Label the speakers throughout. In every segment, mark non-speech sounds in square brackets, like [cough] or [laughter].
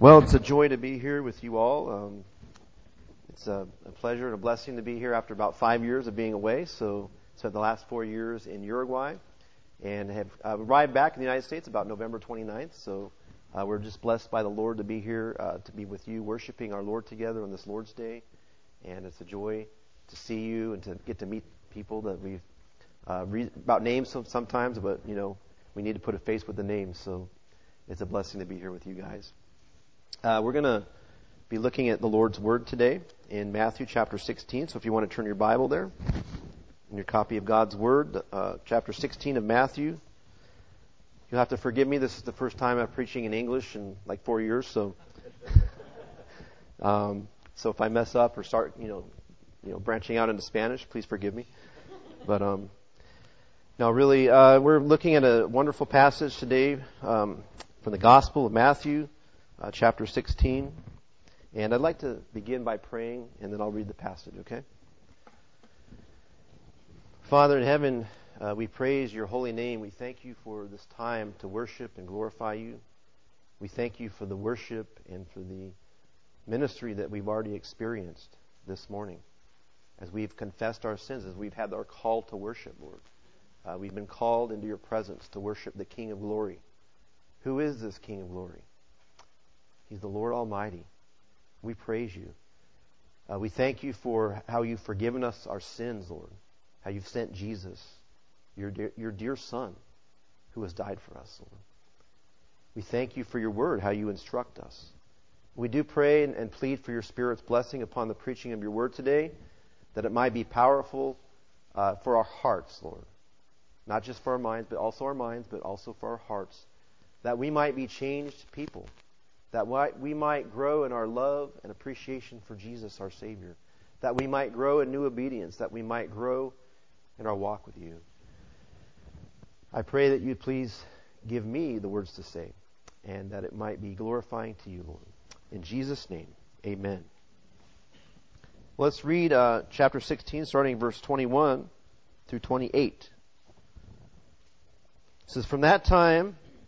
Speaker 1: Well, it's a joy to be here with you all. Um, it's a, a, pleasure and a blessing to be here after about five years of being away. So, spent the last four years in Uruguay and have uh, arrived back in the United States about November 29th. So, uh, we're just blessed by the Lord to be here, uh, to be with you, worshiping our Lord together on this Lord's Day. And it's a joy to see you and to get to meet people that we've uh, read about names sometimes, but you know we need to put a face with the names. So, it's a blessing to be here with you guys. Uh, we're going to be looking at the Lord's Word today in Matthew chapter 16. So if you want to turn your Bible there, in your copy of God's Word, uh, chapter 16 of Matthew. You'll have to forgive me. This is the first time I'm preaching in English in like four years, so [laughs] um, so if I mess up or start, you know, you know, branching out into Spanish, please forgive me. But um, no, really, uh, we're looking at a wonderful passage today um, from the Gospel of Matthew uh, chapter 16. And I'd like to begin by praying, and then I'll read the passage, okay? Father in heaven, uh, we praise your holy name. We thank you for this time to worship and glorify you. We thank you for the worship and for the ministry that we've already experienced this morning as we've confessed our sins, as we've had our call to worship, Lord. Uh, we've been called into your presence to worship the King of glory. Who is this King of glory? He's the Lord Almighty. We praise you. Uh, we thank you for how you've forgiven us our sins, Lord. How you've sent Jesus, your dear, your dear Son, who has died for us, Lord. We thank you for your word, how you instruct us. We do pray and, and plead for your Spirit's blessing upon the preaching of your word today, that it might be powerful uh, for our hearts, Lord. Not just for our minds, but also our minds, but also for our hearts. That we might be changed people that we might grow in our love and appreciation for Jesus, our Savior, that we might grow in new obedience, that we might grow in our walk with you. I pray that you please give me the words to say, and that it might be glorifying to you, Lord. In Jesus' name, amen. Let's read uh, chapter 16, starting verse 21 through 28. It says, From that time,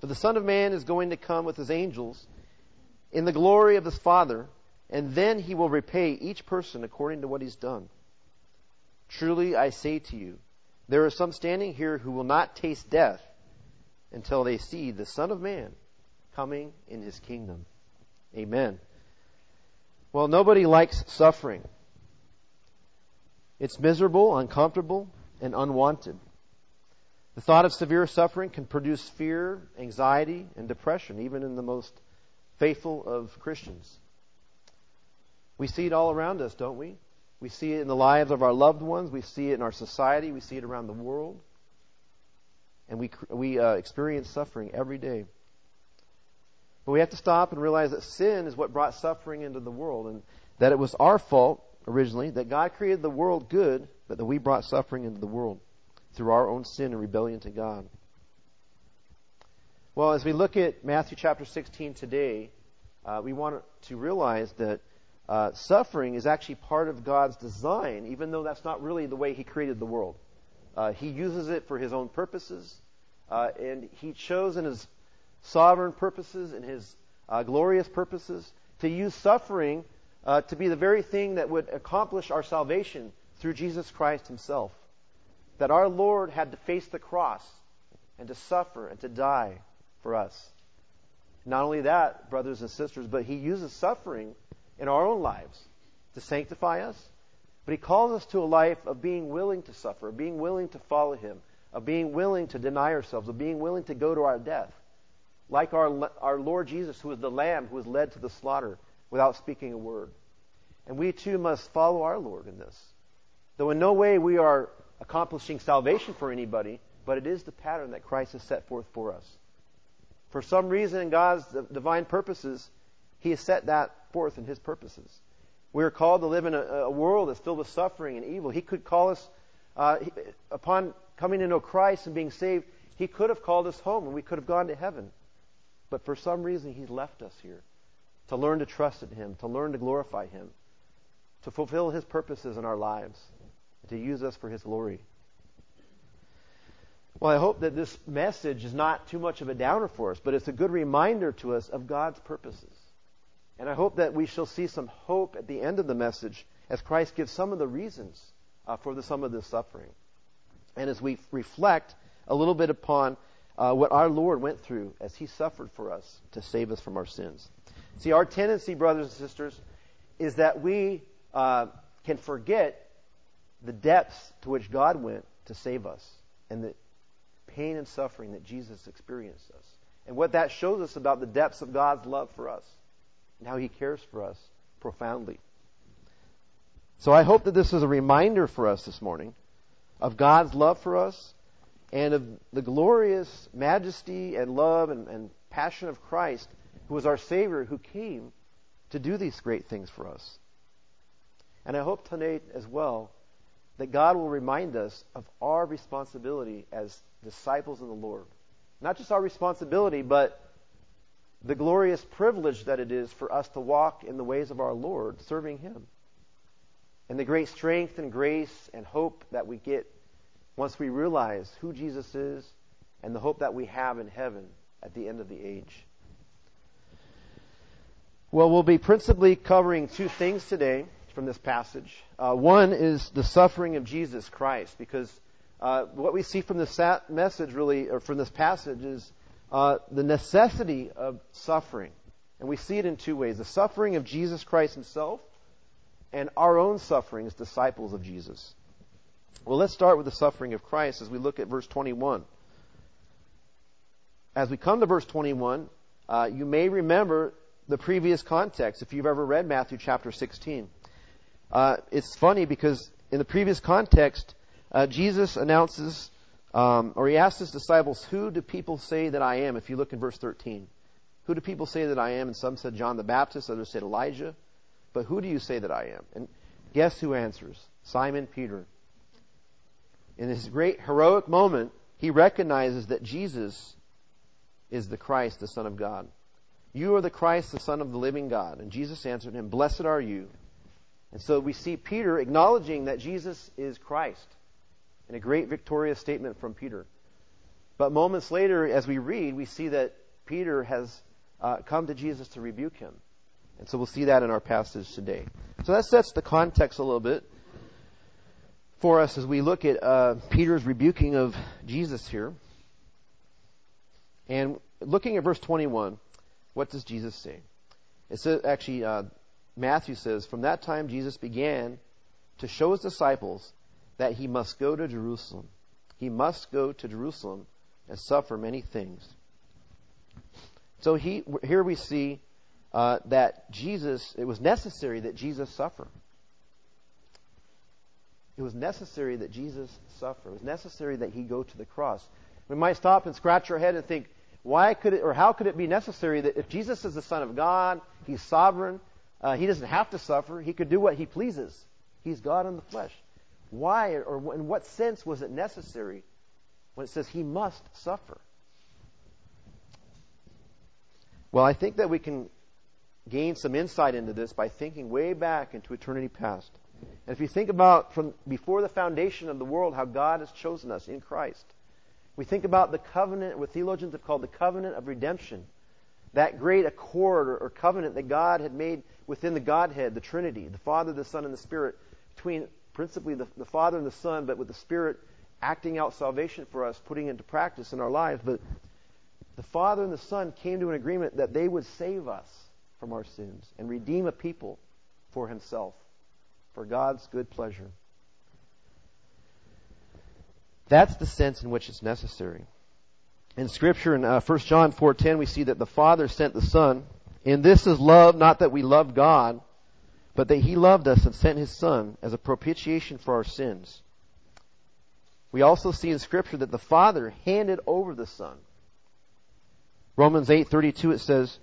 Speaker 1: For the Son of Man is going to come with his angels in the glory of his Father, and then he will repay each person according to what he's done. Truly I say to you, there are some standing here who will not taste death until they see the Son of Man coming in his kingdom. Amen. Well, nobody likes suffering. It's miserable, uncomfortable, and unwanted. The thought of severe suffering can produce fear, anxiety, and depression, even in the most faithful of Christians. We see it all around us, don't we? We see it in the lives of our loved ones. We see it in our society. We see it around the world. And we, we uh, experience suffering every day. But we have to stop and realize that sin is what brought suffering into the world and that it was our fault originally, that God created the world good, but that we brought suffering into the world through our own sin and rebellion to God. Well, as we look at Matthew chapter 16 today, uh, we want to realize that uh, suffering is actually part of God's design, even though that's not really the way He created the world. Uh, he uses it for His own purposes, uh, and He chose in His sovereign purposes and His uh, glorious purposes to use suffering uh, to be the very thing that would accomplish our salvation through Jesus Christ Himself that our Lord had to face the cross and to suffer and to die for us. Not only that, brothers and sisters, but He uses suffering in our own lives to sanctify us. But He calls us to a life of being willing to suffer, of being willing to follow Him, of being willing to deny ourselves, of being willing to go to our death. Like our, our Lord Jesus, who was the Lamb who was led to the slaughter without speaking a word. And we too must follow our Lord in this. Though in no way we are accomplishing salvation for anybody, but it is the pattern that Christ has set forth for us. For some reason in God's divine purposes, He has set that forth in His purposes. We are called to live in a, a world that's filled with suffering and evil. He could call us, uh, upon coming to know Christ and being saved, He could have called us home and we could have gone to heaven. But for some reason, He's left us here to learn to trust in Him, to learn to glorify Him, to fulfill His purposes in our lives, to use us for His glory. Well, I hope that this message is not too much of a downer for us, but it's a good reminder to us of God's purposes. And I hope that we shall see some hope at the end of the message as Christ gives some of the reasons uh, for the, some of this suffering. And as we reflect a little bit upon uh, what our Lord went through as He suffered for us to save us from our sins. See, our tendency, brothers and sisters, is that we uh, can forget the depths to which God went to save us and the pain and suffering that Jesus experienced us. And what that shows us about the depths of God's love for us and how He cares for us profoundly. So I hope that this is a reminder for us this morning of God's love for us and of the glorious majesty and love and, and passion of Christ, who was our Savior, who came to do these great things for us. And I hope tonight as well that God will remind us of our responsibility as disciples of the Lord. Not just our responsibility, but the glorious privilege that it is for us to walk in the ways of our Lord, serving Him. And the great strength and grace and hope that we get once we realize who Jesus is and the hope that we have in heaven at the end of the age. Well, we'll be principally covering two things today from this passage. Uh, one is the suffering of Jesus Christ, because uh, what we see from this message, really, or from this passage, is uh, the necessity of suffering. And we see it in two ways the suffering of Jesus Christ himself and our own suffering as disciples of Jesus. Well, let's start with the suffering of Christ as we look at verse 21. As we come to verse 21, uh, you may remember the previous context if you've ever read Matthew chapter 16. Uh, it's funny because in the previous context, uh, Jesus announces, um, or he asks his disciples, Who do people say that I am? If you look in verse 13. Who do people say that I am? And some said John the Baptist, others said Elijah. But who do you say that I am? And guess who answers? Simon Peter. In this great heroic moment, he recognizes that Jesus is the Christ, the Son of God. You are the Christ, the Son of the living God. And Jesus answered him, Blessed are you. And so we see Peter acknowledging that Jesus is Christ in a great victorious statement from Peter. But moments later, as we read, we see that Peter has uh, come to Jesus to rebuke him. And so we'll see that in our passage today. So that sets the context a little bit for us as we look at uh, Peter's rebuking of Jesus here. And looking at verse 21, what does Jesus say? It says, actually, uh, Matthew says, From that time Jesus began to show his disciples that he must go to Jerusalem. He must go to Jerusalem and suffer many things. So he, here we see uh, that Jesus, it was necessary that Jesus suffer. It was necessary that Jesus suffer. It was necessary that he go to the cross. We might stop and scratch our head and think, why could it, or how could it be necessary that if Jesus is the Son of God, He's sovereign, uh, He doesn't have to suffer, He could do what He pleases. He's God in the flesh. Why or in what sense was it necessary when it says he must suffer? Well, I think that we can gain some insight into this by thinking way back into eternity past. And if you think about from before the foundation of the world how God has chosen us in Christ, we think about the covenant, what theologians have called the covenant of redemption. That great accord or, covenant that God had made within the Godhead, the Trinity, the Father, the Son, and the Spirit, between principally the, the Father and the Son, but with the Spirit acting out salvation for us, putting into practice in our lives. But The Father and the Son came to an agreement that they would save us from our sins and redeem a people for Himself, for God's good pleasure. That's the sense in which it's necessary. In Scripture, in uh, 1 John 4.10, we see that the Father sent the Son. And this is love, not that we loved God, but that He loved us and sent His Son as a propitiation for our sins. We also see in Scripture that the Father handed over the Son. Romans 8:32 it says,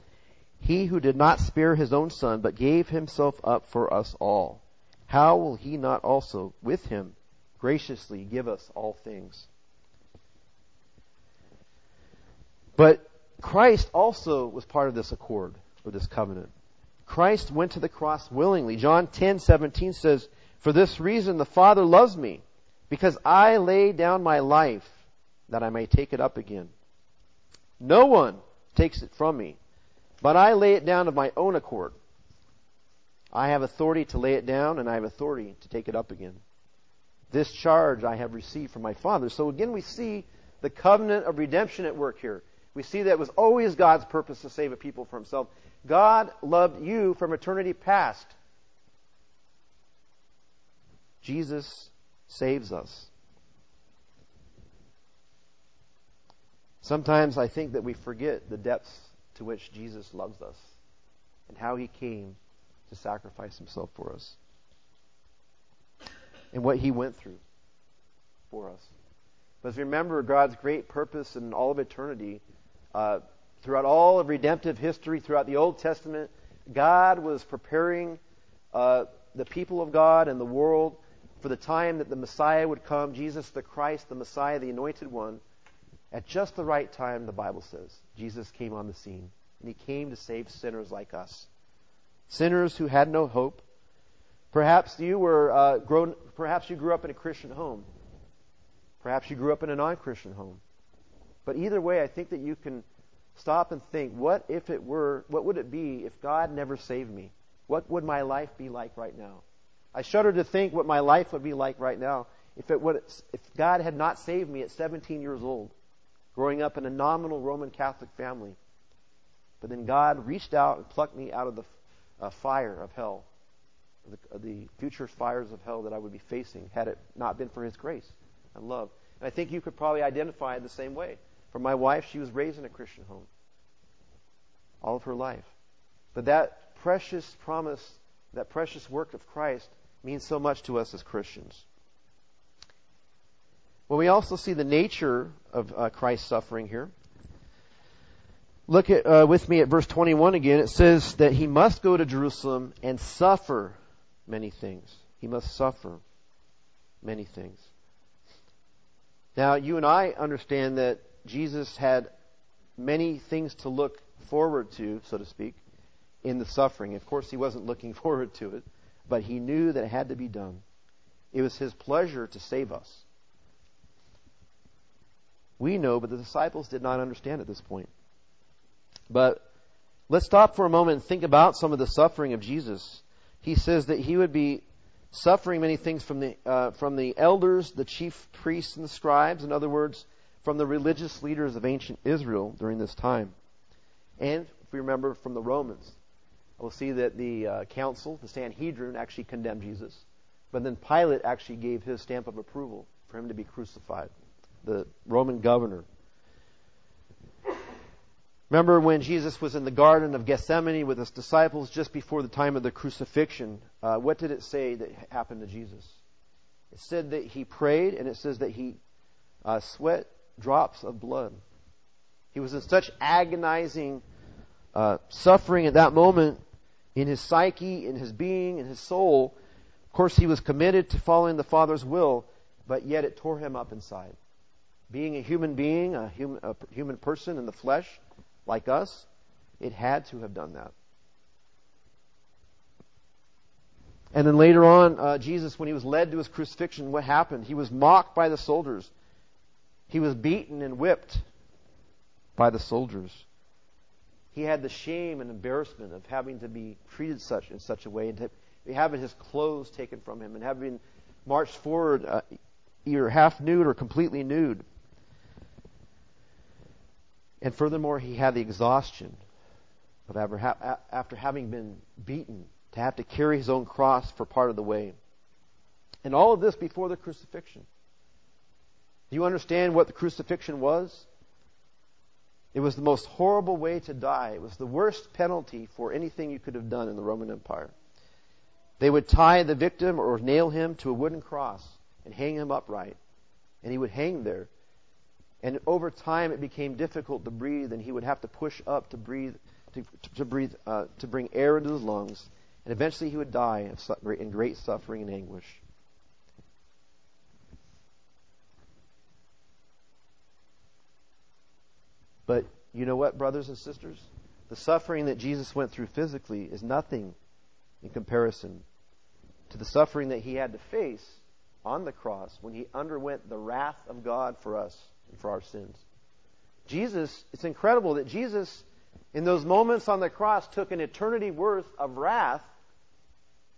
Speaker 1: "He who did not spare his own son but gave himself up for us all, how will he not also with him graciously give us all things. But Christ also was part of this accord or this covenant. Christ went to the cross willingly. John 10:17 says, "For this reason the Father loves me, because I lay down my life that I may take it up again. No one takes it from me, but I lay it down of my own accord. I have authority to lay it down and I have authority to take it up again." This charge I have received from my Father. So again, we see the covenant of redemption at work here. We see that it was always God's purpose to save a people for himself. God loved you from eternity past. Jesus saves us. Sometimes I think that we forget the depths to which Jesus loves us and how he came to sacrifice himself for us and what he went through for us. But remember God's great purpose in all of eternity. Uh, throughout all of redemptive history, throughout the Old Testament, God was preparing uh, the people of God and the world for the time that the Messiah would come, Jesus the Christ, the Messiah, the Anointed One. At just the right time, the Bible says, Jesus came on the scene. And he came to save sinners like us. Sinners who had no hope, Perhaps you were uh, grown. Perhaps you grew up in a Christian home. Perhaps you grew up in a non-Christian home. But either way, I think that you can stop and think: What if it were? What would it be if God never saved me? What would my life be like right now? I shudder to think what my life would be like right now if it would, if God had not saved me at 17 years old, growing up in a nominal Roman Catholic family. But then God reached out and plucked me out of the uh, fire of hell the, the future fires of hell that I would be facing had it not been for His grace and love. And I think you could probably identify it the same way. For my wife, she was raised in a Christian home all of her life. But that precious promise, that precious work of Christ means so much to us as Christians. Well, we also see the nature of uh, Christ's suffering here. Look at, uh, with me at verse 21 again. It says that he must go to Jerusalem and suffer many things. He must suffer many things. Now, you and I understand that Jesus had many things to look forward to, so to speak, in the suffering. Of course, he wasn't looking [laughs] forward to it, but he knew that it had to be done. It was his pleasure to save us. We know, but the disciples did not understand at this point. But let's stop for a moment and think about some of the suffering of Jesus he says that he would be suffering many things from the, uh, from the elders, the chief priests, and the scribes. In other words, from the religious leaders of ancient Israel during this time. And if we remember from the Romans, we'll see that the uh, council, the Sanhedrin, actually condemned Jesus. But then Pilate actually gave his stamp of approval for him to be crucified. The Roman governor Remember when Jesus was in the Garden of Gethsemane with his disciples just before the time of the crucifixion? Uh, what did it say that happened to Jesus? It said that he prayed, and it says that he uh, sweat drops of blood. He was in such agonizing uh, suffering at that moment in his psyche, in his being, in his soul. Of course, he was committed to following the Father's will, but yet it tore him up inside. Being a human being, a human, a human person in the flesh, like us, it had to have done that. And then later on, uh, Jesus, when he was led to his crucifixion, what happened? He was mocked by the soldiers. He was beaten and whipped by the soldiers. He had the shame and embarrassment of having to be treated such in such a way, and to, having his clothes taken from him, and having marched forward uh, either half nude or completely nude. And furthermore, he had the exhaustion of after having been beaten to have to carry his own cross for part of the way. And all of this before the crucifixion. Do you understand what the crucifixion was? It was the most horrible way to die. It was the worst penalty for anything you could have done in the Roman Empire. They would tie the victim or nail him to a wooden cross and hang him upright. And he would hang there. And over time, it became difficult to breathe, and he would have to push up to breathe, to, to breathe, uh, to bring air into his lungs. And eventually, he would die in great suffering and anguish. But you know what, brothers and sisters? The suffering that Jesus went through physically is nothing in comparison to the suffering that he had to face on the cross when he underwent the wrath of God for us and for our sins. Jesus, it's incredible that Jesus, in those moments on the cross, took an eternity worth of wrath,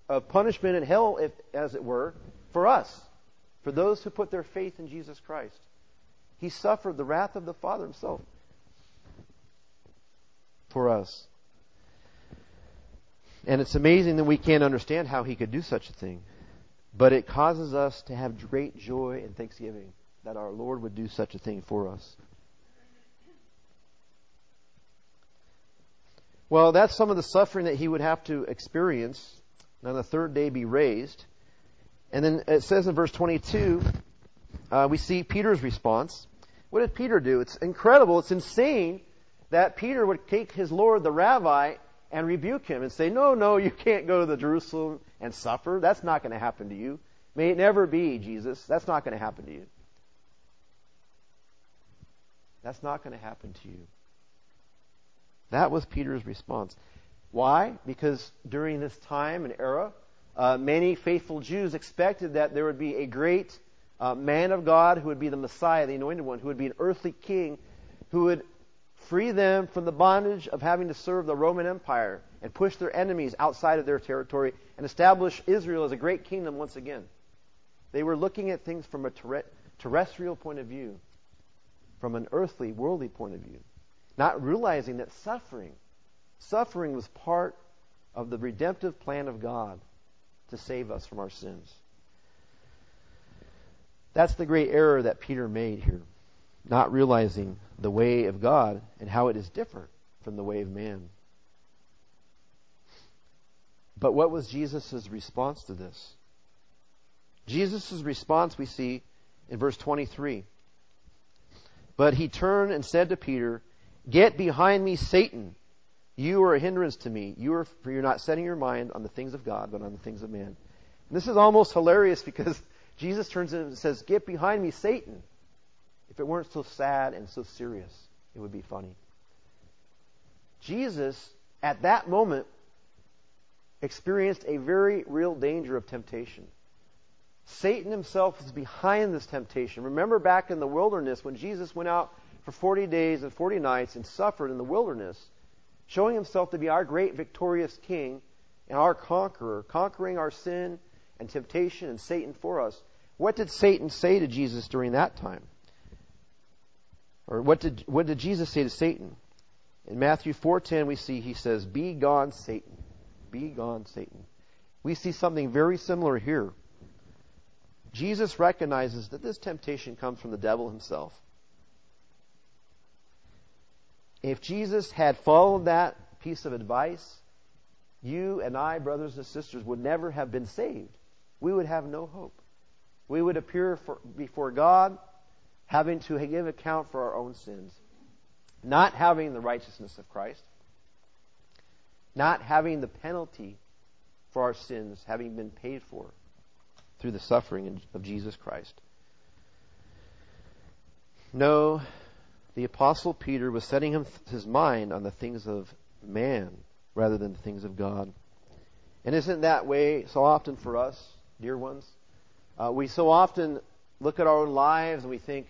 Speaker 1: of punishment in hell, if, as it were, for us, for those who put their faith in Jesus Christ. He suffered the wrath of the Father himself for us. And it's amazing that we can't understand how he could do such a thing. But it causes us to have great joy and thanksgiving that our Lord would do such a thing for us. Well, that's some of the suffering that he would have to experience. And on the third day be raised. And then it says in verse 22, uh, we see Peter's response. What did Peter do? It's incredible. It's insane that Peter would take his Lord, the rabbi, and rebuke him and say, No, no, you can't go to the Jerusalem and suffer. That's not going to happen to you. May it never be, Jesus. That's not going to happen to you. That's not going to happen to you. That was Peter's response. Why? Because during this time and era, uh, many faithful Jews expected that there would be a great uh, man of God who would be the Messiah, the anointed one, who would be an earthly king, who would free them from the bondage of having to serve the Roman Empire and push their enemies outside of their territory and establish Israel as a great kingdom once again. They were looking at things from a terrestrial point of view, from an earthly, worldly point of view, not realizing that suffering, suffering was part of the redemptive plan of God to save us from our sins. That's the great error that Peter made here not realizing the way of God and how it is different from the way of man. But what was Jesus' response to this? Jesus' response we see in verse 23. But he turned and said to Peter, Get behind me, Satan. You are a hindrance to me. You are, for you're not setting your mind on the things of God, but on the things of man. And this is almost hilarious because [laughs] Jesus turns in and says, Get behind me, Satan. If it weren't so sad and so serious, it would be funny. Jesus, at that moment, experienced a very real danger of temptation. Satan himself was behind this temptation. Remember back in the wilderness when Jesus went out for 40 days and 40 nights and suffered in the wilderness, showing himself to be our great victorious king and our conqueror, conquering our sin and temptation and Satan for us. What did Satan say to Jesus during that time? Or what did, what did Jesus say to Satan? In Matthew 4.10 we see he says, Be gone, Satan. Be gone, Satan. We see something very similar here. Jesus recognizes that this temptation comes from the devil himself. If Jesus had followed that piece of advice, you and I, brothers and sisters, would never have been saved. We would have no hope. We would appear for, before God having to give account for our own sins, not having the righteousness of Christ, not having the penalty for our sins having been paid for through the suffering of Jesus Christ. No, the Apostle Peter was setting his mind on the things of man rather than the things of God. And isn't that way so often for us, dear ones? Uh, we so often look at our own lives and we think,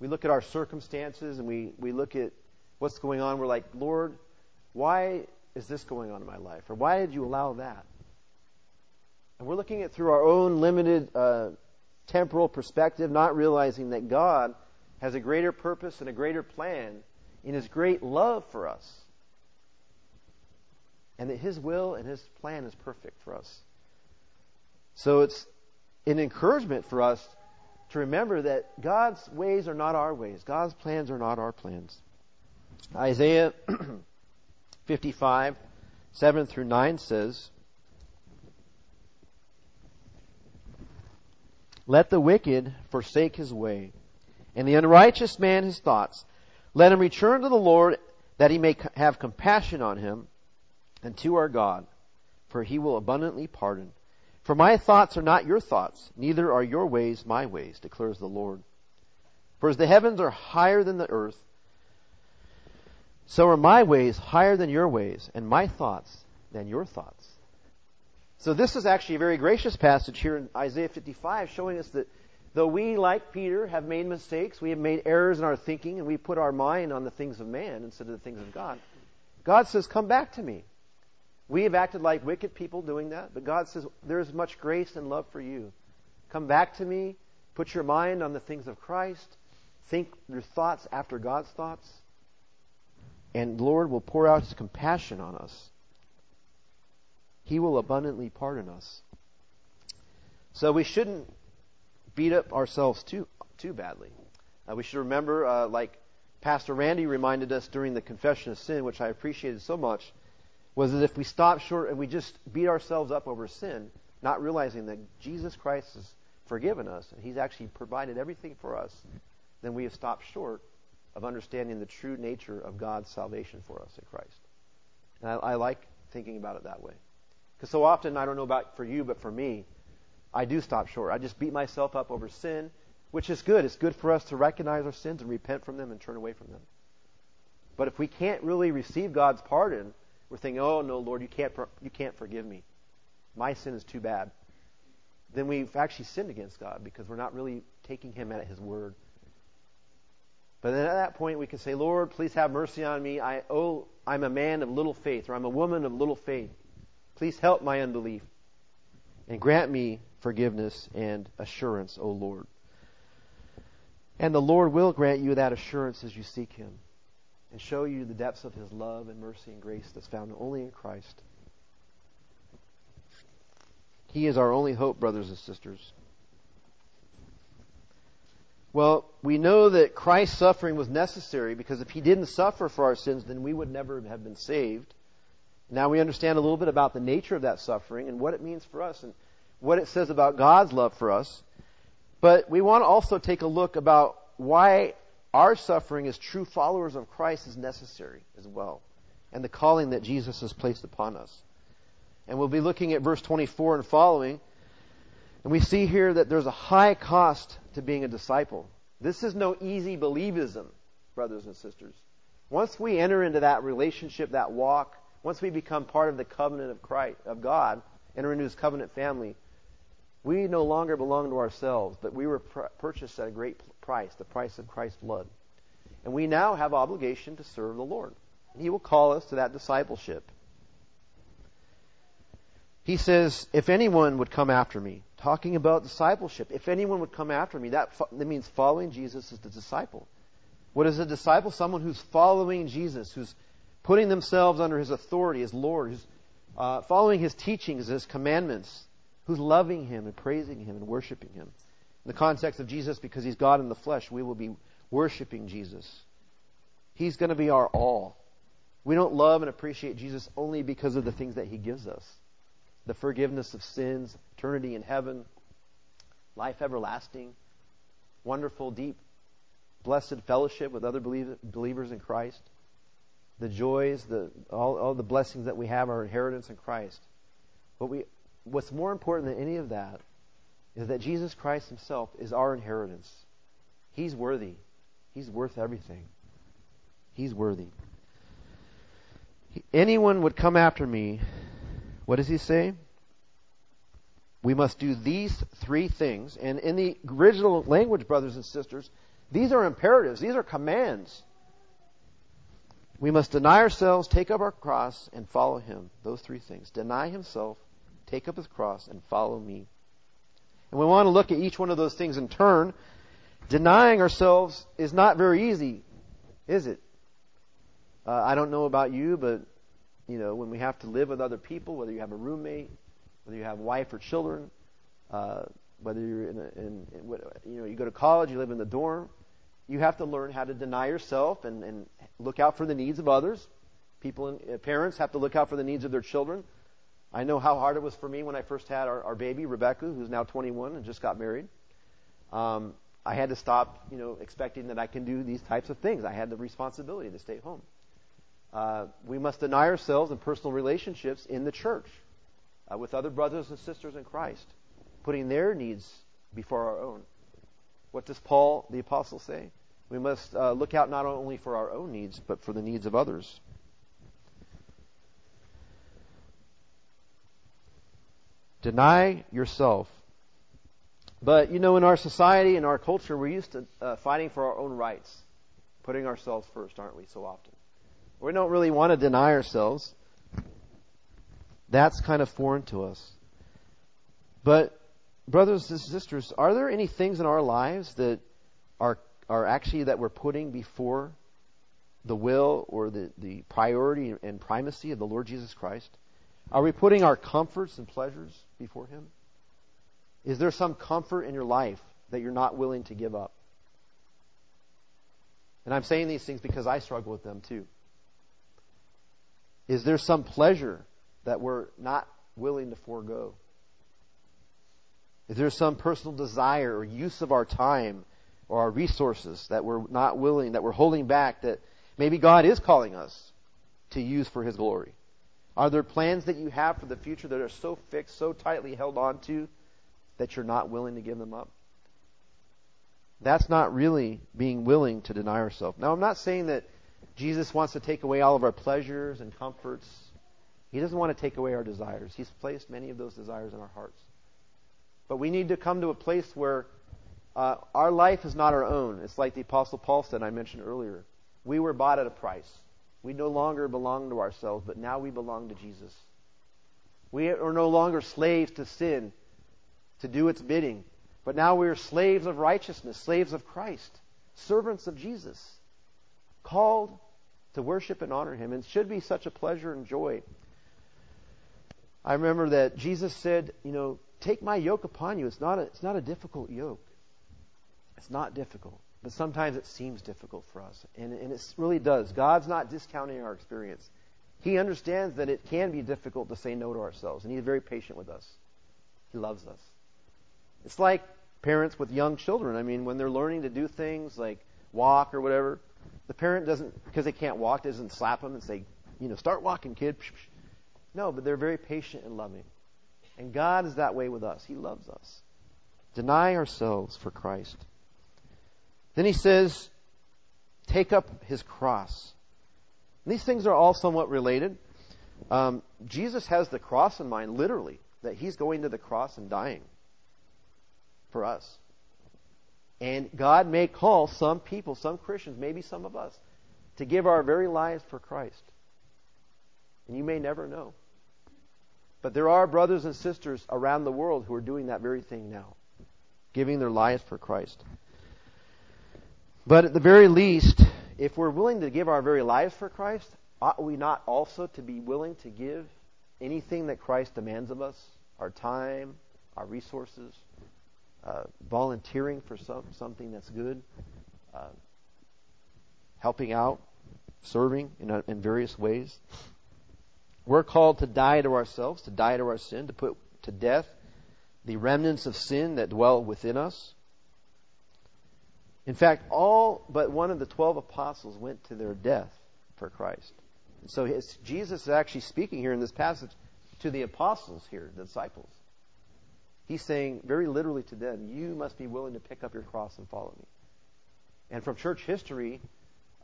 Speaker 1: we look at our circumstances and we, we look at what's going on. We're like, Lord, why is this going on in my life? Or why did you allow that? And we're looking at through our own limited uh, temporal perspective, not realizing that God has a greater purpose and a greater plan in His great love for us. And that His will and His plan is perfect for us. So it's an encouragement for us to remember that God's ways are not our ways. God's plans are not our plans. Isaiah [clears throat] 55, 7 through 9 says, Let the wicked forsake his way, and the unrighteous man his thoughts. Let him return to the Lord, that he may have compassion on him, and to our God, for he will abundantly pardon. For my thoughts are not your thoughts, neither are your ways my ways, declares the Lord. For as the heavens are higher than the earth, so are my ways higher than your ways, and my thoughts than your thoughts. So this is actually a very gracious passage here in Isaiah 55 showing us that though we, like Peter, have made mistakes, we have made errors in our thinking, and we put our mind on the things of man instead of the things of God, God says, Come back to me. We have acted like wicked people doing that, but God says, There is much grace and love for you. Come back to me. Put your mind on the things of Christ. Think your thoughts after God's thoughts. And Lord will pour out His compassion on us. He will abundantly pardon us. So we shouldn't beat up ourselves too too badly. Uh, we should remember, uh, like Pastor Randy reminded us during the confession of sin, which I appreciated so much, was that if we stop short and we just beat ourselves up over sin, not realizing that Jesus Christ has forgiven us and He's actually provided everything for us, then we have stopped short of understanding the true nature of God's salvation for us in Christ. And I, I like thinking about it that way. Because so often, I don't know about for you, but for me, I do stop short. I just beat myself up over sin, which is good. It's good for us to recognize our sins and repent from them and turn away from them. But if we can't really receive God's pardon, we're thinking, "Oh no, Lord, you can't you can't forgive me. My sin is too bad." Then we've actually sinned against God because we're not really taking Him at His word. But then at that point, we can say, "Lord, please have mercy on me. I oh, I'm a man of little faith, or I'm a woman of little faith. Please help my unbelief and grant me forgiveness and assurance, O Lord. And the Lord will grant you that assurance as you seek Him and show you the depths of His love and mercy and grace that's found only in Christ. He is our only hope, brothers and sisters. Well, we know that Christ's suffering was necessary because if He didn't suffer for our sins, then we would never have been saved. Now we understand a little bit about the nature of that suffering and what it means for us and what it says about God's love for us. But we want to also take a look about why our suffering as true followers of Christ is necessary as well and the calling that Jesus has placed upon us. And we'll be looking at verse 24 and following. And we see here that there's a high cost to being a disciple. This is no easy believism, brothers and sisters. Once we enter into that relationship, that walk, once we become part of the covenant of Christ, of God, enter into His covenant family, we no longer belong to ourselves, but we were purchased at a great price, the price of Christ's blood. And we now have obligation to serve the Lord. And He will call us to that discipleship. He says, if anyone would come after me, talking about discipleship, if anyone would come after me, that, that means following Jesus as the disciple. What is a disciple? Someone who's following Jesus, who's putting themselves under his authority as Lord, who's uh, following his teachings, his commandments, who's loving him and praising him and worshiping him. In the context of Jesus, because he's God in the flesh, we will be worshiping Jesus. He's going to be our all. We don't love and appreciate Jesus only because of the things that he gives us the forgiveness of sins, eternity in heaven, life everlasting, wonderful, deep, blessed fellowship with other believers in Christ the joys, the, all, all the blessings that we have, our inheritance in Christ. But we, what's more important than any of that is that Jesus Christ Himself is our inheritance. He's worthy. He's worth everything. He's worthy. Anyone would come after me. What does He say? We must do these three things. And in the original language, brothers and sisters, these are imperatives. These are commands. We must deny ourselves, take up our cross, and follow him. Those three things. Deny himself, take up his cross, and follow me. And we want to look at each one of those things in turn. Denying ourselves is not very easy, is it? Uh, I don't know about you, but you know, when we have to live with other people, whether you have a roommate, whether you have wife or children, uh, whether you're in, a, in, in, you know, you go to college, you live in the dorm, you have to learn how to deny yourself and, and look out for the needs of others. People, in, uh, parents have to look out for the needs of their children. I know how hard it was for me when I first had our, our baby, Rebecca, who's now 21 and just got married. Um, I had to stop, you know, expecting that I can do these types of things. I had the responsibility to stay home. Uh, we must deny ourselves in personal relationships in the church uh, with other brothers and sisters in Christ, putting their needs before our own. What does Paul, the apostle, say? We must uh, look out not only for our own needs, but for the needs of others. Deny yourself but, you know, in our society, in our culture, we're used to uh, fighting for our own rights, putting ourselves first, aren't we, so often? We don't really want to deny ourselves. That's kind of foreign to us. But, brothers and sisters, are there any things in our lives that are, are actually that we're putting before the will or the, the priority and primacy of the Lord Jesus Christ? Are we putting our comforts and pleasures before Him? Is there some comfort in your life that you're not willing to give up? And I'm saying these things because I struggle with them too. Is there some pleasure that we're not willing to forego? Is there some personal desire or use of our time or our resources that we're not willing, that we're holding back, that maybe God is calling us to use for His glory? Are there plans that you have for the future that are so fixed, so tightly held on to, that you're not willing to give them up. That's not really being willing to deny ourselves. Now, I'm not saying that Jesus wants to take away all of our pleasures and comforts. He doesn't want to take away our desires. He's placed many of those desires in our hearts. But we need to come to a place where uh, our life is not our own. It's like the Apostle Paul said, I mentioned earlier. We were bought at a price. We no longer belong to ourselves, but now we belong to Jesus. We are no longer slaves to sin, to do its bidding. But now we are slaves of righteousness, slaves of Christ, servants of Jesus, called to worship and honor Him. And it should be such a pleasure and joy. I remember that Jesus said, you know, take my yoke upon you. It's not a, it's not a difficult yoke. It's not difficult. But sometimes it seems difficult for us. And, and it really does. God's not discounting our experience. He understands that it can be difficult to say no to ourselves. And He's very patient with us. He loves us. It's like parents with young children. I mean, when they're learning to do things like walk or whatever, the parent doesn't, because they can't walk, doesn't slap them and say, you know, start walking, kid. No, but they're very patient and loving. And God is that way with us. He loves us. Deny ourselves for Christ. Then he says, take up his cross. And these things are all somewhat related. Um, Jesus has the cross in mind, literally, that he's going to the cross and dying for us. And God may call some people, some Christians, maybe some of us, to give our very lives for Christ. And you may never know. But there are brothers and sisters around the world who are doing that very thing now, giving their lives for Christ. But at the very least, if we're willing to give our very lives for Christ, ought we not also to be willing to give anything that Christ demands of us? Our time, our resources, uh, volunteering for some, something that's good, uh, helping out, serving in, a, in various ways. We're called to die to ourselves, to die to our sin, to put to death the remnants of sin that dwell within us. In fact, all but one of the twelve apostles went to their death for Christ. And so Jesus is actually speaking here in this passage to the apostles here, the disciples. He's saying very literally to them, you must be willing to pick up your cross and follow me. And from church history,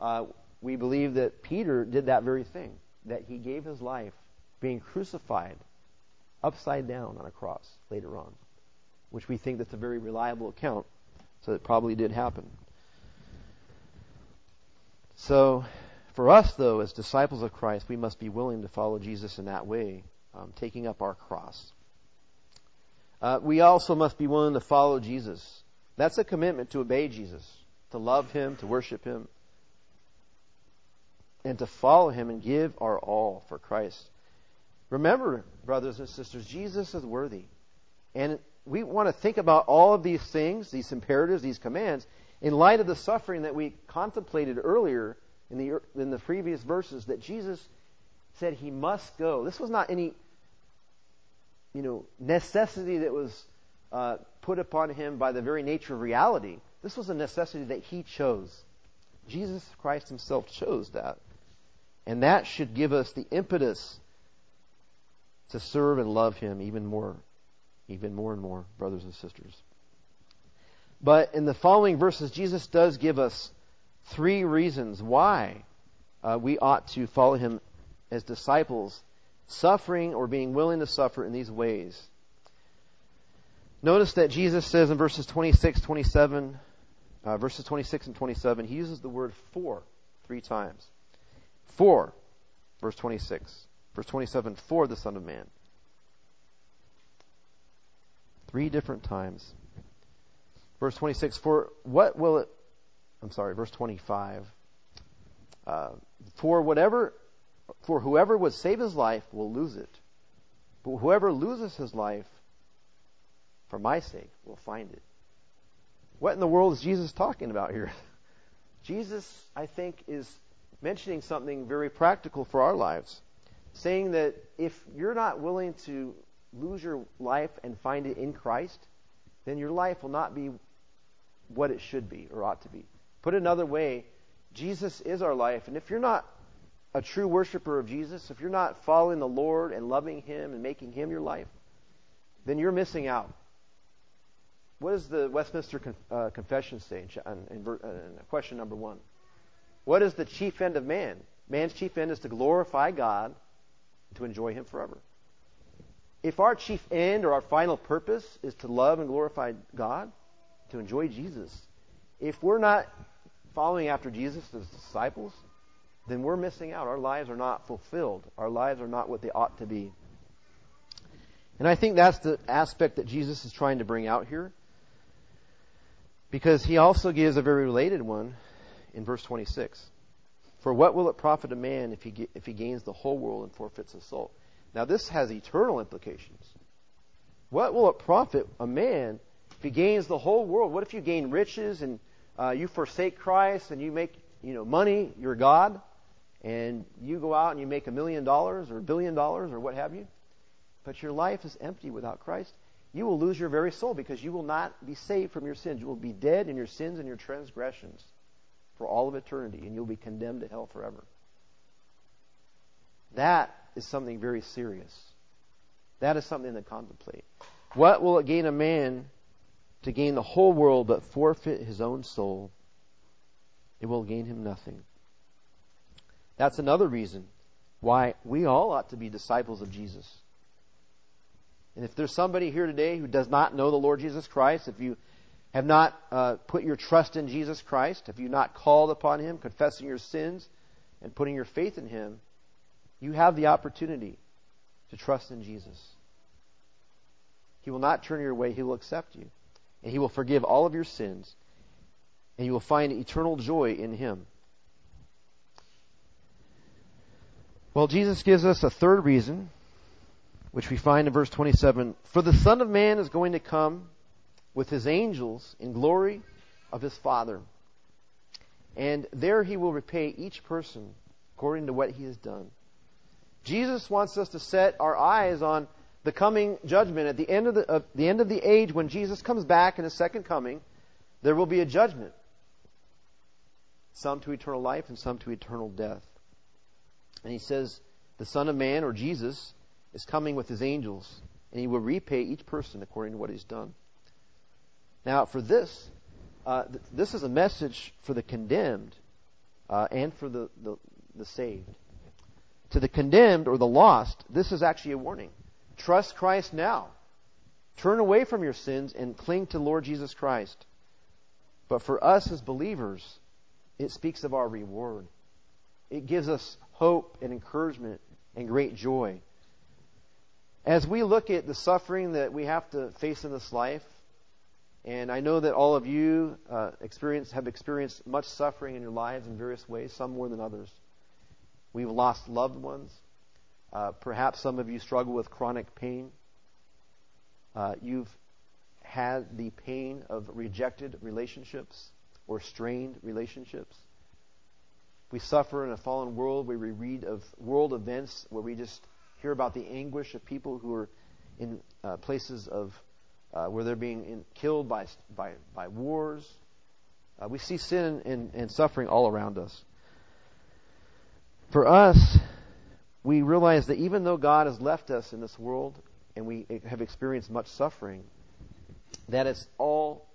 Speaker 1: uh, we believe that Peter did that very thing, that he gave his life being crucified upside down on a cross later on, which we think that's a very reliable account, so it probably did happen. So, for us, though, as disciples of Christ, we must be willing to follow Jesus in that way, um, taking up our cross. Uh, we also must be willing to follow Jesus. That's a commitment to obey Jesus, to love Him, to worship Him. and to follow him and give our all for Christ. Remember, brothers and sisters, Jesus is worthy. And we want to think about all of these things, these imperatives, these commands, in light of the suffering that we contemplated earlier in the, in the previous verses that Jesus said he must go. This was not any, you know, necessity that was uh, put upon him by the very nature of reality. This was a necessity that he chose. Jesus Christ himself chose that. And that should give us the impetus to serve and love him even more, even more and more, brothers and sisters. But in the following verses, Jesus does give us three reasons why uh, we ought to follow him as disciples, suffering or being willing to suffer in these ways. Notice that Jesus says in verses 26, 27, uh, verses 26 and 27, he uses the word for three times. For, verse 26. Verse 27, for the Son of Man. Three different times. Verse 26, for what will it, I'm sorry, verse 25. Uh, for whatever, for whoever would save his life will lose it. But whoever loses his life for my sake will find it. What in the world is Jesus talking about here? [laughs] Jesus, I think, is mentioning something very practical for our lives, saying that if you're not willing to lose your life and find it in Christ, then your life will not be what it should be or ought to be. Put another way, Jesus is our life, and if you're not a true worshiper of Jesus, if you're not following the Lord and loving Him and making Him your life, then you're missing out. What does the Westminster uh, Confession say in, in, in question number one? What is the chief end of man? Man's chief end is to glorify God, and to enjoy Him forever. If our chief end or our final purpose is to love and glorify God, to enjoy Jesus, if we're not following after Jesus as disciples, then we're missing out. Our lives are not fulfilled. Our lives are not what they ought to be. And I think that's the aspect that Jesus is trying to bring out here. Because he also gives a very related one in verse 26. For what will it profit a man if he, if he gains the whole world and forfeits his soul? Now, this has eternal implications. What will it profit a man if he gains the whole world? What if you gain riches and uh, you forsake Christ and you make you know money your God, and you go out and you make a million dollars or a billion dollars or what have you, but your life is empty without Christ? You will lose your very soul because you will not be saved from your sins. You will be dead in your sins and your transgressions for all of eternity, and you'll be condemned to hell forever. That is something very serious. That is something to contemplate. What will it gain a man to gain the whole world but forfeit his own soul? It will gain him nothing. That's another reason why we all ought to be disciples of Jesus. And if there's somebody here today who does not know the Lord Jesus Christ, if you have not uh, put your trust in Jesus Christ, if you've not called upon Him, confessing your sins, and putting your faith in Him, you have the opportunity to trust in Jesus. He will not turn your way, He will accept you. And He will forgive all of your sins. And you will find eternal joy in Him. Well, Jesus gives us a third reason, which we find in verse 27. For the Son of Man is going to come with his angels in glory of his Father. And there he will repay each person according to what he has done. Jesus wants us to set our eyes on the coming judgment. At the end of the, uh, the end of the age, when Jesus comes back in his second coming, there will be a judgment. Some to eternal life and some to eternal death. And he says, the Son of Man, or Jesus, is coming with his angels, and he will repay each person according to what he's done. Now, for this, uh, th- this is a message for the condemned uh, and for the, the, the saved. To the condemned or the lost, this is actually a warning. Trust Christ now. Turn away from your sins and cling to Lord Jesus Christ. But for us as believers, it speaks of our reward. It gives us hope and encouragement and great joy. As we look at the suffering that we have to face in this life, and I know that all of you uh, experience, have experienced much suffering in your lives in various ways, some more than others. We've lost loved ones. Uh, perhaps some of you struggle with chronic pain. Uh, you've had the pain of rejected relationships or strained relationships. We suffer in a fallen world where we read of world events where we just hear about the anguish of people who are in uh, places of uh, where they're being in, killed by, by, by wars. Uh, we see sin and, and suffering all around us. For us, we realize that even though God has left us in this world and we have experienced much suffering, that it's all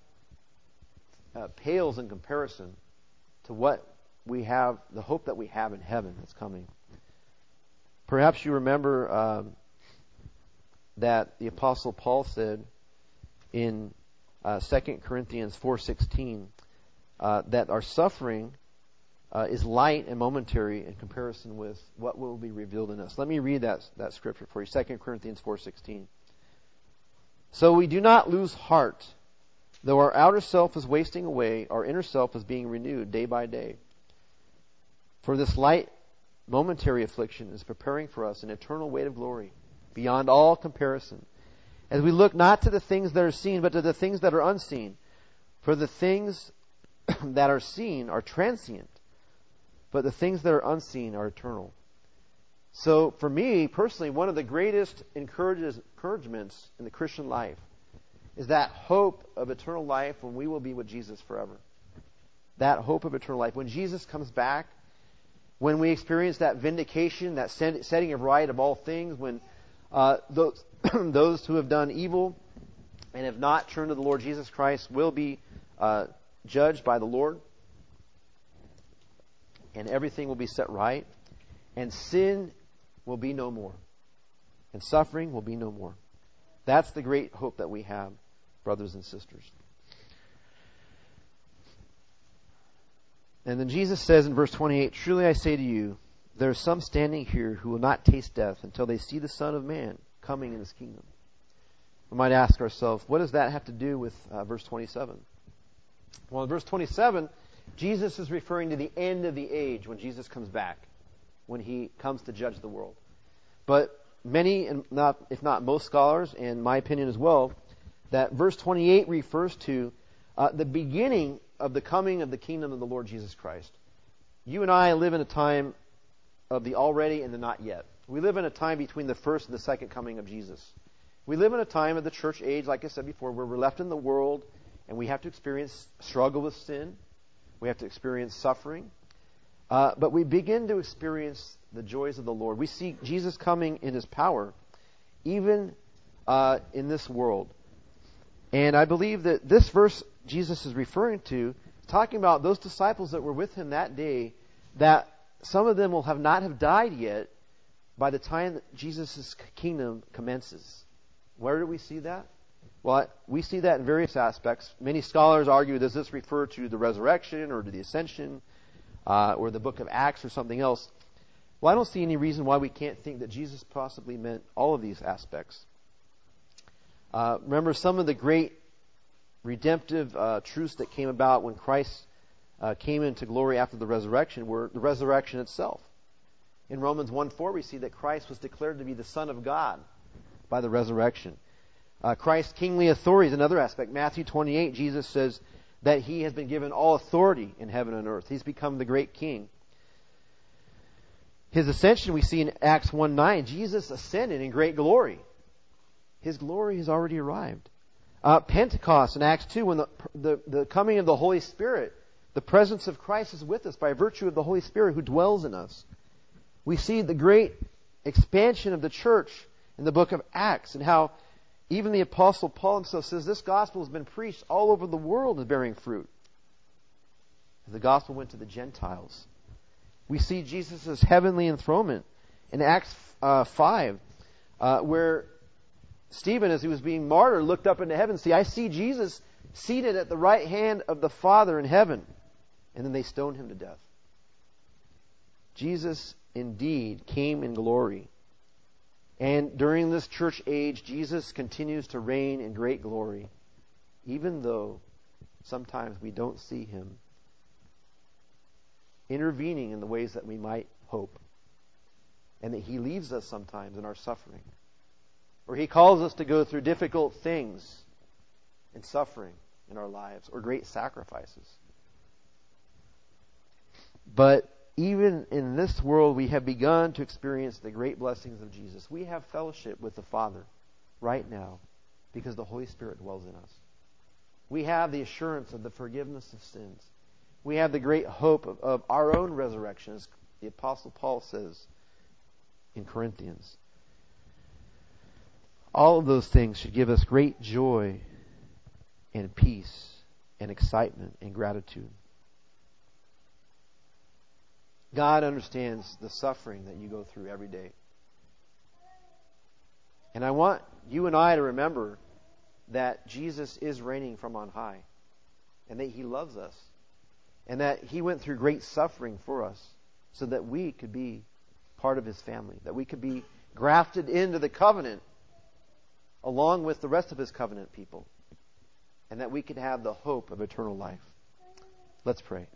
Speaker 1: uh, pales in comparison to what we have, the hope that we have in heaven that's coming. Perhaps you remember um, that the Apostle Paul said in uh, 2 Corinthians 4.16 uh, that our suffering uh, is light and momentary in comparison with what will be revealed in us. Let me read that, that scripture for you. 2 Corinthians 4.16. So we do not lose heart. Though our outer self is wasting away, our inner self is being renewed day by day. For this light momentary affliction is preparing for us an eternal weight of glory beyond all comparison. As we look not to the things that are seen, but to the things that are unseen. For the things [coughs] that are seen are transient, but the things that are unseen are eternal. So, for me personally, one of the greatest encouragements in the Christian life is that hope of eternal life when we will be with Jesus forever. That hope of eternal life. When Jesus comes back, when we experience that vindication, that setting of right of all things, when uh, those, [clears throat] those who have done evil and have not turned to the Lord Jesus Christ will be uh, judged by the Lord, and everything will be set right, and sin will be no more, and suffering will be no more. That's the great hope that we have, brothers and sisters. And then Jesus says in verse 28, Truly I say to you, there are some standing here who will not taste death until they see the Son of Man coming in his kingdom. We might ask ourselves, what does that have to do with uh, verse 27? Well, in verse 27, Jesus is referring to the end of the age when Jesus comes back, when he comes to judge the world. But many, and not, if not most scholars, and my opinion as well, that verse 28 refers to uh, the beginning of the coming of the kingdom of the Lord Jesus Christ. You and I live in a time of the already and the not yet. We live in a time between the first and the second coming of Jesus. We live in a time of the church age, like I said before, where we're left in the world and we have to experience struggle with sin. We have to experience suffering. Uh, but we begin to experience the joys of the Lord. We see Jesus coming in his power, even uh, in this world. And I believe that this verse Jesus is referring to, talking about those disciples that were with him that day, that some of them will have not have died yet by the time that Jesus' kingdom commences. Where do we see that? Well, we see that in various aspects. Many scholars argue does this refer to the resurrection or to the ascension uh, or the book of Acts or something else? Well, I don't see any reason why we can't think that Jesus possibly meant all of these aspects. Uh, remember, some of the great redemptive uh, truths that came about when Christ uh, came into glory after the resurrection were the resurrection itself. In Romans 1 4, we see that Christ was declared to be the Son of God by the resurrection. Uh, Christ's kingly authority is another aspect. Matthew 28, Jesus says that he has been given all authority in heaven and earth. He's become the great king. His ascension we see in Acts 1 9. Jesus ascended in great glory. His glory has already arrived. Uh, Pentecost in Acts 2, when the, the, the coming of the Holy Spirit, the presence of Christ is with us by virtue of the Holy Spirit who dwells in us. We see the great expansion of the church in the book of Acts and how even the apostle Paul himself says this gospel has been preached all over the world and bearing fruit. The gospel went to the Gentiles. We see Jesus' heavenly enthronement in Acts uh, 5, uh, where Stephen, as he was being martyred, looked up into heaven. See, I see Jesus seated at the right hand of the Father in heaven. And then they stoned him to death. Jesus indeed came in glory. And during this church age, Jesus continues to reign in great glory, even though sometimes we don't see him intervening in the ways that we might hope. and that He leaves us sometimes in our suffering. Or He calls us to go through difficult things and suffering in our lives, or great sacrifices. But even in this world, we have begun to experience the great blessings of Jesus. We have fellowship with the Father right now because the Holy Spirit dwells in us. We have the assurance of the forgiveness of sins. We have the great hope of, of our own resurrection, as the Apostle Paul says in Corinthians. All of those things should give us great joy and peace and excitement and gratitude. God understands the suffering that you go through every day. And I want you and I to remember that Jesus is reigning from on high and that he loves us and that he went through great suffering for us so that we could be part of his family, that we could be grafted into the covenant along with the rest of his covenant people, and that we could have the hope of eternal life. Let's pray.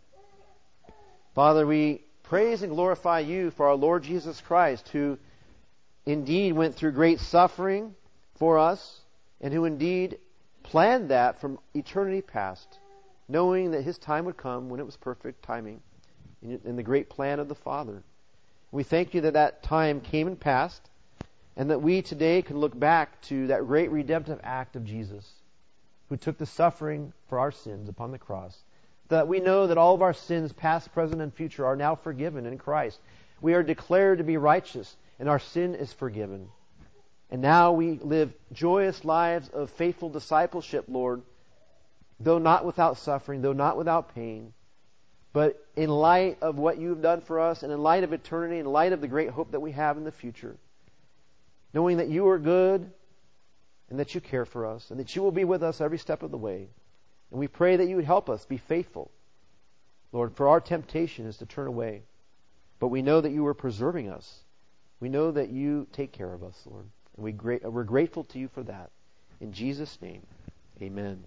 Speaker 1: Father, we praise and glorify you for our Lord Jesus Christ, who indeed went through great suffering for us, and who indeed planned that from eternity past, knowing that his time would come when it was perfect timing in the great plan of the Father. We thank you that that time came and passed, and that we today can look back to that great redemptive act of Jesus, who took the suffering for our sins upon the cross that we know that all of our sins, past, present, and future, are now forgiven in Christ. We are declared to be righteous, and our sin is forgiven. And now we live joyous lives of faithful discipleship, Lord, though not without suffering, though not without pain. But in light of what you've done for us, and in light of eternity, in light of the great hope that we have in the future, knowing that you are good, and that you care for us, and that you will be with us every step of the way. And we pray that you would help us be faithful. Lord, for our temptation is to turn away. But we know that you are preserving us. We know that you take care of us, Lord. And we we're grateful to you for that. In Jesus' name, amen.